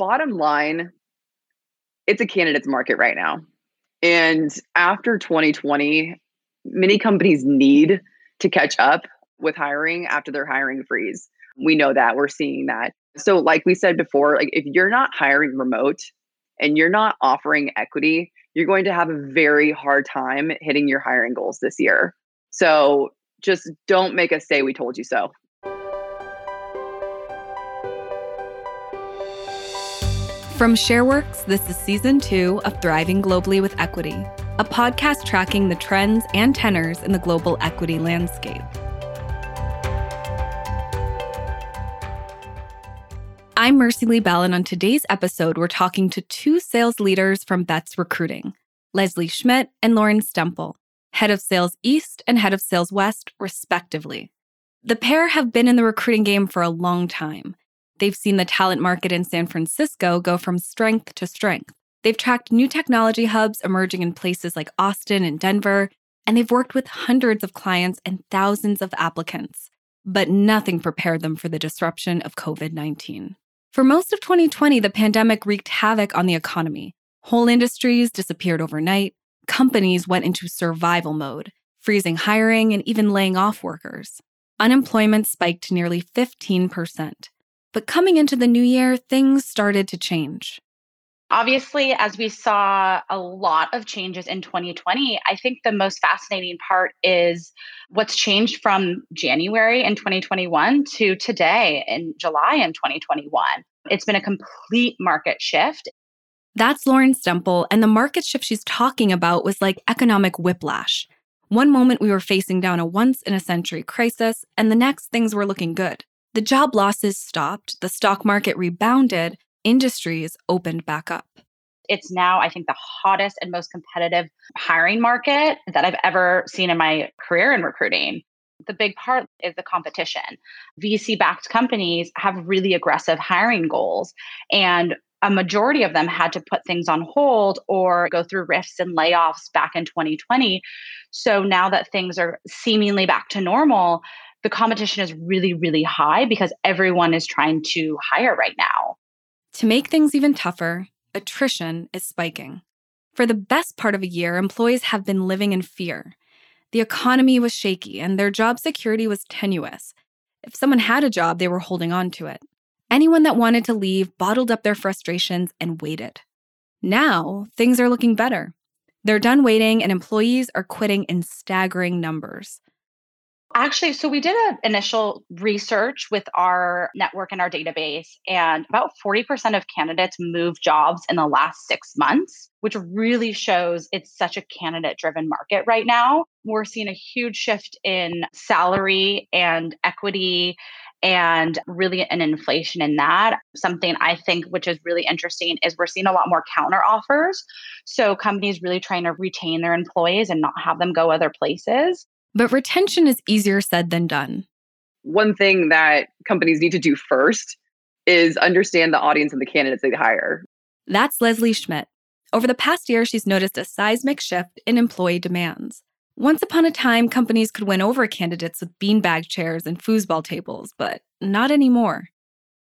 bottom line, it's a candidate's market right now. And after 2020, many companies need to catch up with hiring after their hiring freeze. We know that, we're seeing that. So, like we said before, like if you're not hiring remote and you're not offering equity, you're going to have a very hard time hitting your hiring goals this year. So, just don't make us say we told you so. From ShareWorks, this is season two of Thriving Globally with Equity, a podcast tracking the trends and tenors in the global equity landscape. I'm Mercy Lee Bell, and on today's episode, we're talking to two sales leaders from Betts Recruiting, Leslie Schmidt and Lauren Stemple, head of sales East and head of sales West, respectively. The pair have been in the recruiting game for a long time They've seen the talent market in San Francisco go from strength to strength. They've tracked new technology hubs emerging in places like Austin and Denver, and they've worked with hundreds of clients and thousands of applicants. But nothing prepared them for the disruption of COVID 19. For most of 2020, the pandemic wreaked havoc on the economy. Whole industries disappeared overnight. Companies went into survival mode, freezing hiring and even laying off workers. Unemployment spiked to nearly 15%. But coming into the new year, things started to change. Obviously, as we saw a lot of changes in 2020, I think the most fascinating part is what's changed from January in 2021 to today in July in 2021. It's been a complete market shift. That's Lauren Stemple, and the market shift she's talking about was like economic whiplash. One moment we were facing down a once in a century crisis, and the next things were looking good. The job losses stopped, the stock market rebounded, industries opened back up. It's now, I think, the hottest and most competitive hiring market that I've ever seen in my career in recruiting. The big part is the competition. VC backed companies have really aggressive hiring goals, and a majority of them had to put things on hold or go through RIFs and layoffs back in 2020. So now that things are seemingly back to normal, the competition is really, really high because everyone is trying to hire right now. To make things even tougher, attrition is spiking. For the best part of a year, employees have been living in fear. The economy was shaky and their job security was tenuous. If someone had a job, they were holding on to it. Anyone that wanted to leave bottled up their frustrations and waited. Now, things are looking better. They're done waiting, and employees are quitting in staggering numbers. Actually, so we did an initial research with our network and our database, and about 40% of candidates move jobs in the last six months, which really shows it's such a candidate driven market right now. We're seeing a huge shift in salary and equity and really an inflation in that. Something I think which is really interesting is we're seeing a lot more counter offers. So companies really trying to retain their employees and not have them go other places. But retention is easier said than done. One thing that companies need to do first is understand the audience and the candidates they hire. That's Leslie Schmidt. Over the past year, she's noticed a seismic shift in employee demands. Once upon a time, companies could win over candidates with beanbag chairs and foosball tables, but not anymore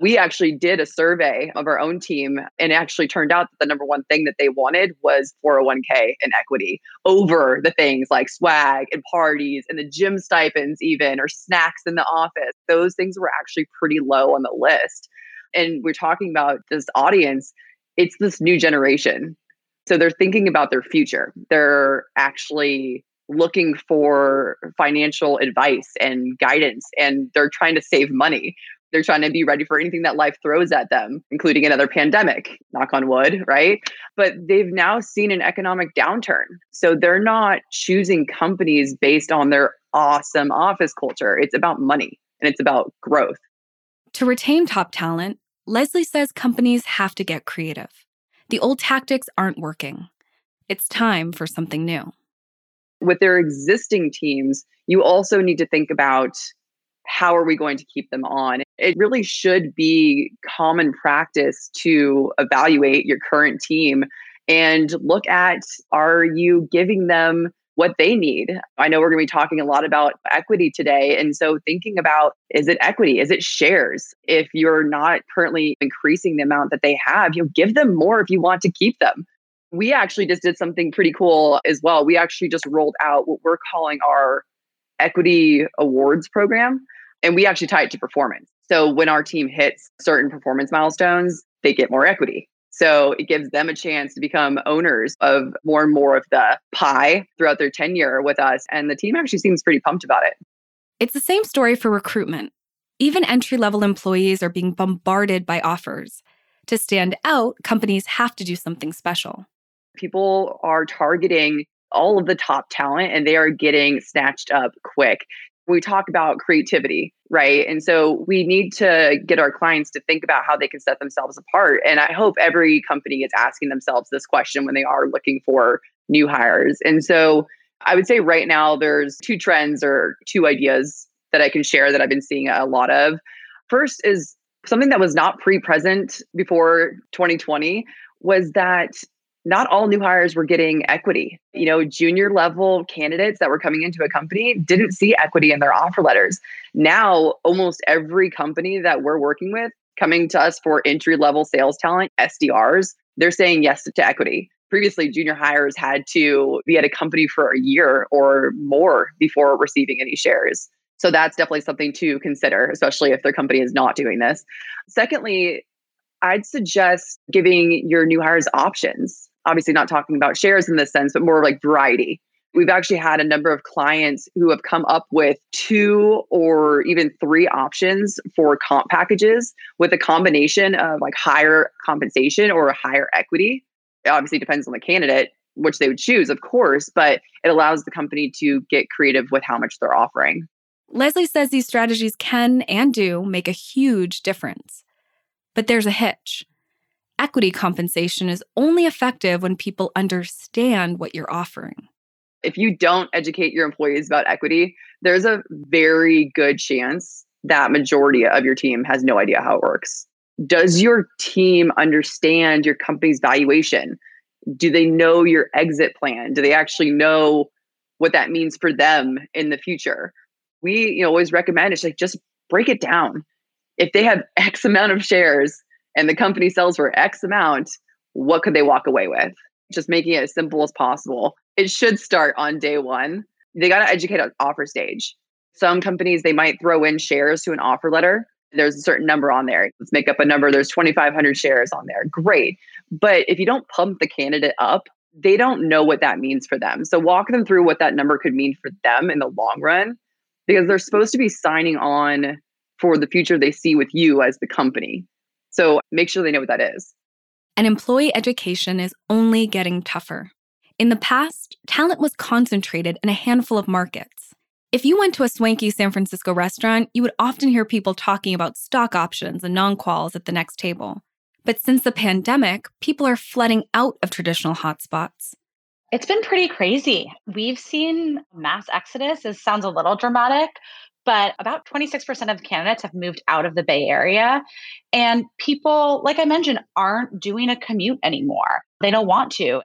we actually did a survey of our own team and it actually turned out that the number one thing that they wanted was 401k and equity over the things like swag and parties and the gym stipends even or snacks in the office. Those things were actually pretty low on the list. And we're talking about this audience it's this new generation. So they're thinking about their future. They're actually looking for financial advice and guidance and they're trying to save money they're trying to be ready for anything that life throws at them, including another pandemic, knock on wood, right? But they've now seen an economic downturn. So they're not choosing companies based on their awesome office culture. It's about money and it's about growth. To retain top talent, Leslie says companies have to get creative. The old tactics aren't working. It's time for something new. With their existing teams, you also need to think about how are we going to keep them on? It really should be common practice to evaluate your current team and look at are you giving them what they need. I know we're going to be talking a lot about equity today. And so thinking about is it equity? Is it shares? If you're not currently increasing the amount that they have, you know, give them more if you want to keep them. We actually just did something pretty cool as well. We actually just rolled out what we're calling our equity awards program. And we actually tie it to performance. So when our team hits certain performance milestones, they get more equity. So it gives them a chance to become owners of more and more of the pie throughout their tenure with us. And the team actually seems pretty pumped about it. It's the same story for recruitment. Even entry level employees are being bombarded by offers. To stand out, companies have to do something special. People are targeting all of the top talent and they are getting snatched up quick we talk about creativity, right? And so we need to get our clients to think about how they can set themselves apart. And I hope every company is asking themselves this question when they are looking for new hires. And so I would say right now there's two trends or two ideas that I can share that I've been seeing a lot of. First is something that was not pre-present before 2020 was that not all new hires were getting equity. You know, junior level candidates that were coming into a company didn't see equity in their offer letters. Now, almost every company that we're working with coming to us for entry level sales talent, SDRs, they're saying yes to equity. Previously, junior hires had to be at a company for a year or more before receiving any shares. So that's definitely something to consider, especially if their company is not doing this. Secondly, I'd suggest giving your new hires options obviously not talking about shares in this sense, but more like variety. We've actually had a number of clients who have come up with two or even three options for comp packages with a combination of like higher compensation or higher equity. It obviously depends on the candidate, which they would choose, of course, but it allows the company to get creative with how much they're offering. Leslie says these strategies can and do make a huge difference. But there's a hitch equity compensation is only effective when people understand what you're offering. If you don't educate your employees about equity, there's a very good chance that majority of your team has no idea how it works. Does your team understand your company's valuation? Do they know your exit plan? Do they actually know what that means for them in the future? We, you know, always recommend it's like just break it down. If they have X amount of shares, and the company sells for X amount, what could they walk away with? Just making it as simple as possible. It should start on day one. They got to educate on offer stage. Some companies, they might throw in shares to an offer letter. There's a certain number on there. Let's make up a number. There's 2,500 shares on there. Great. But if you don't pump the candidate up, they don't know what that means for them. So walk them through what that number could mean for them in the long run because they're supposed to be signing on for the future they see with you as the company. So make sure they know what that is. And employee education is only getting tougher. In the past, talent was concentrated in a handful of markets. If you went to a swanky San Francisco restaurant, you would often hear people talking about stock options and non quals at the next table. But since the pandemic, people are flooding out of traditional hotspots. It's been pretty crazy. We've seen mass exodus. It sounds a little dramatic, but about 26% of candidates have moved out of the Bay Area. And people, like I mentioned, aren't doing a commute anymore. They don't want to.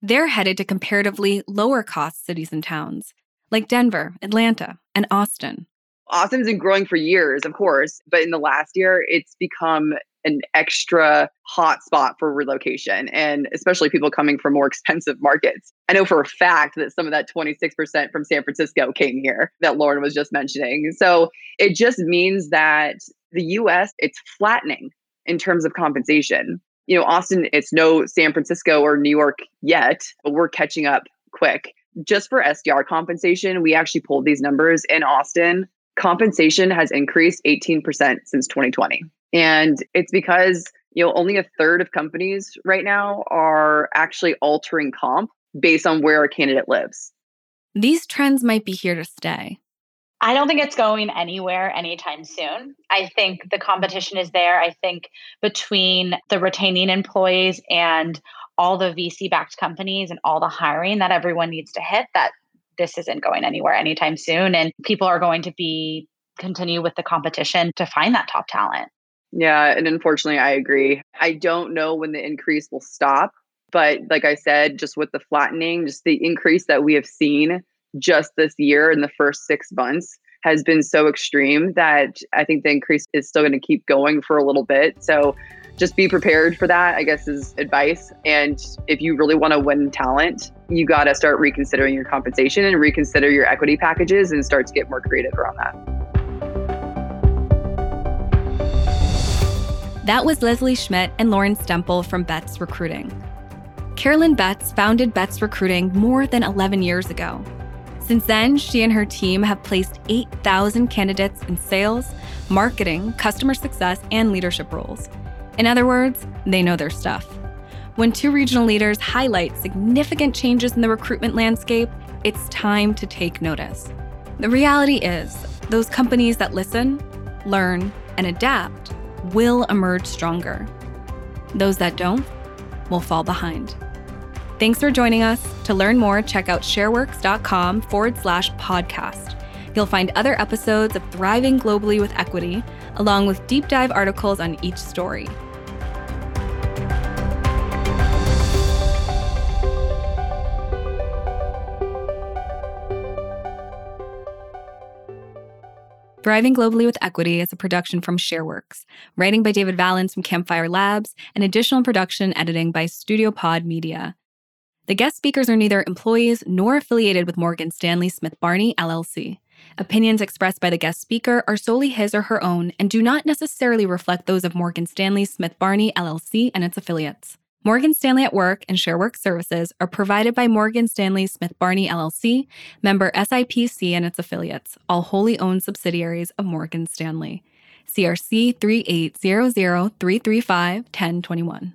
They're headed to comparatively lower cost cities and towns like Denver, Atlanta, and Austin. Austin's been growing for years, of course, but in the last year, it's become an extra hot spot for relocation and especially people coming from more expensive markets. I know for a fact that some of that 26% from San Francisco came here that Lauren was just mentioning. So it just means that the US it's flattening in terms of compensation. You know, Austin it's no San Francisco or New York yet, but we're catching up quick. Just for SDR compensation, we actually pulled these numbers in Austin. Compensation has increased 18% since 2020. And it's because, you know, only a third of companies right now are actually altering comp based on where a candidate lives. These trends might be here to stay. I don't think it's going anywhere anytime soon. I think the competition is there. I think between the retaining employees and all the VC backed companies and all the hiring that everyone needs to hit, that this isn't going anywhere anytime soon. And people are going to be continue with the competition to find that top talent. Yeah, and unfortunately, I agree. I don't know when the increase will stop, But like I said, just with the flattening, just the increase that we have seen just this year in the first six months has been so extreme that I think the increase is still going to keep going for a little bit. So just be prepared for that, I guess, is advice. And if you really want to win talent, you got to start reconsidering your compensation and reconsider your equity packages and start to get more creative around that. That was Leslie Schmidt and Lauren Stemple from Betts Recruiting. Carolyn Betts founded Betts Recruiting more than 11 years ago. Since then, she and her team have placed 8,000 candidates in sales, marketing, customer success, and leadership roles. In other words, they know their stuff. When two regional leaders highlight significant changes in the recruitment landscape, it's time to take notice. The reality is, those companies that listen, learn, and adapt will emerge stronger. Those that don't will fall behind. Thanks for joining us. To learn more, check out shareworks.com forward slash podcast. You'll find other episodes of Thriving Globally with Equity, along with deep dive articles on each story. Thriving Globally with Equity is a production from ShareWorks, writing by David Valens from Campfire Labs, and additional production editing by Studio Pod Media. The guest speakers are neither employees nor affiliated with Morgan Stanley Smith Barney, LLC. Opinions expressed by the guest speaker are solely his or her own and do not necessarily reflect those of Morgan Stanley Smith Barney, LLC, and its affiliates. Morgan Stanley at Work and ShareWorks services are provided by Morgan Stanley Smith Barney LLC, member SIPC and its affiliates, all wholly owned subsidiaries of Morgan Stanley. CRC 3800335 1021.